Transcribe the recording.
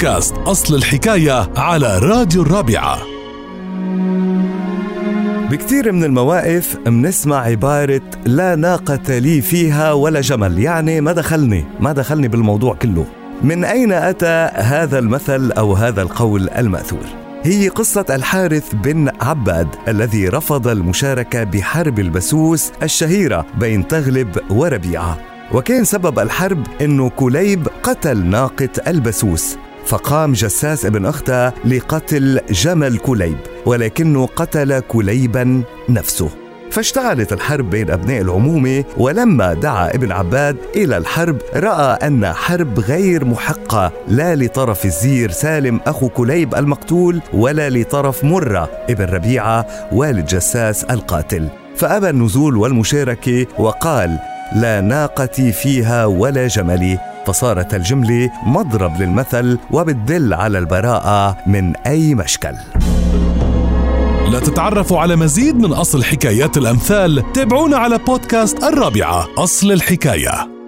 بودكاست أصل الحكاية على راديو الرابعة. بكثير من المواقف منسمع عبارة لا ناقة لي فيها ولا جمل. يعني ما دخلني ما دخلني بالموضوع كله. من أين أتى هذا المثل أو هذا القول المأثور؟ هي قصة الحارث بن عباد الذي رفض المشاركة بحرب البسوس الشهيرة بين تغلب وربيعة. وكان سبب الحرب إنه كليب قتل ناقة البسوس. فقام جساس ابن اختها لقتل جمل كليب ولكنه قتل كليبا نفسه. فاشتعلت الحرب بين أبناء العمومة ولما دعا ابن عباد إلى الحرب رأى أنها حرب غير محقة لا لطرف الزير سالم أخو كليب المقتول ولا لطرف مرة ابن ربيعة والد جساس القاتل. فأبى النزول والمشاركة وقال لا ناقتي فيها ولا جملي فصارت الجمله مضرب للمثل وبتدل على البراءة من أي مشكل. لتتعرفوا على مزيد من أصل حكايات الأمثال تابعونا على بودكاست الرابعة أصل الحكاية.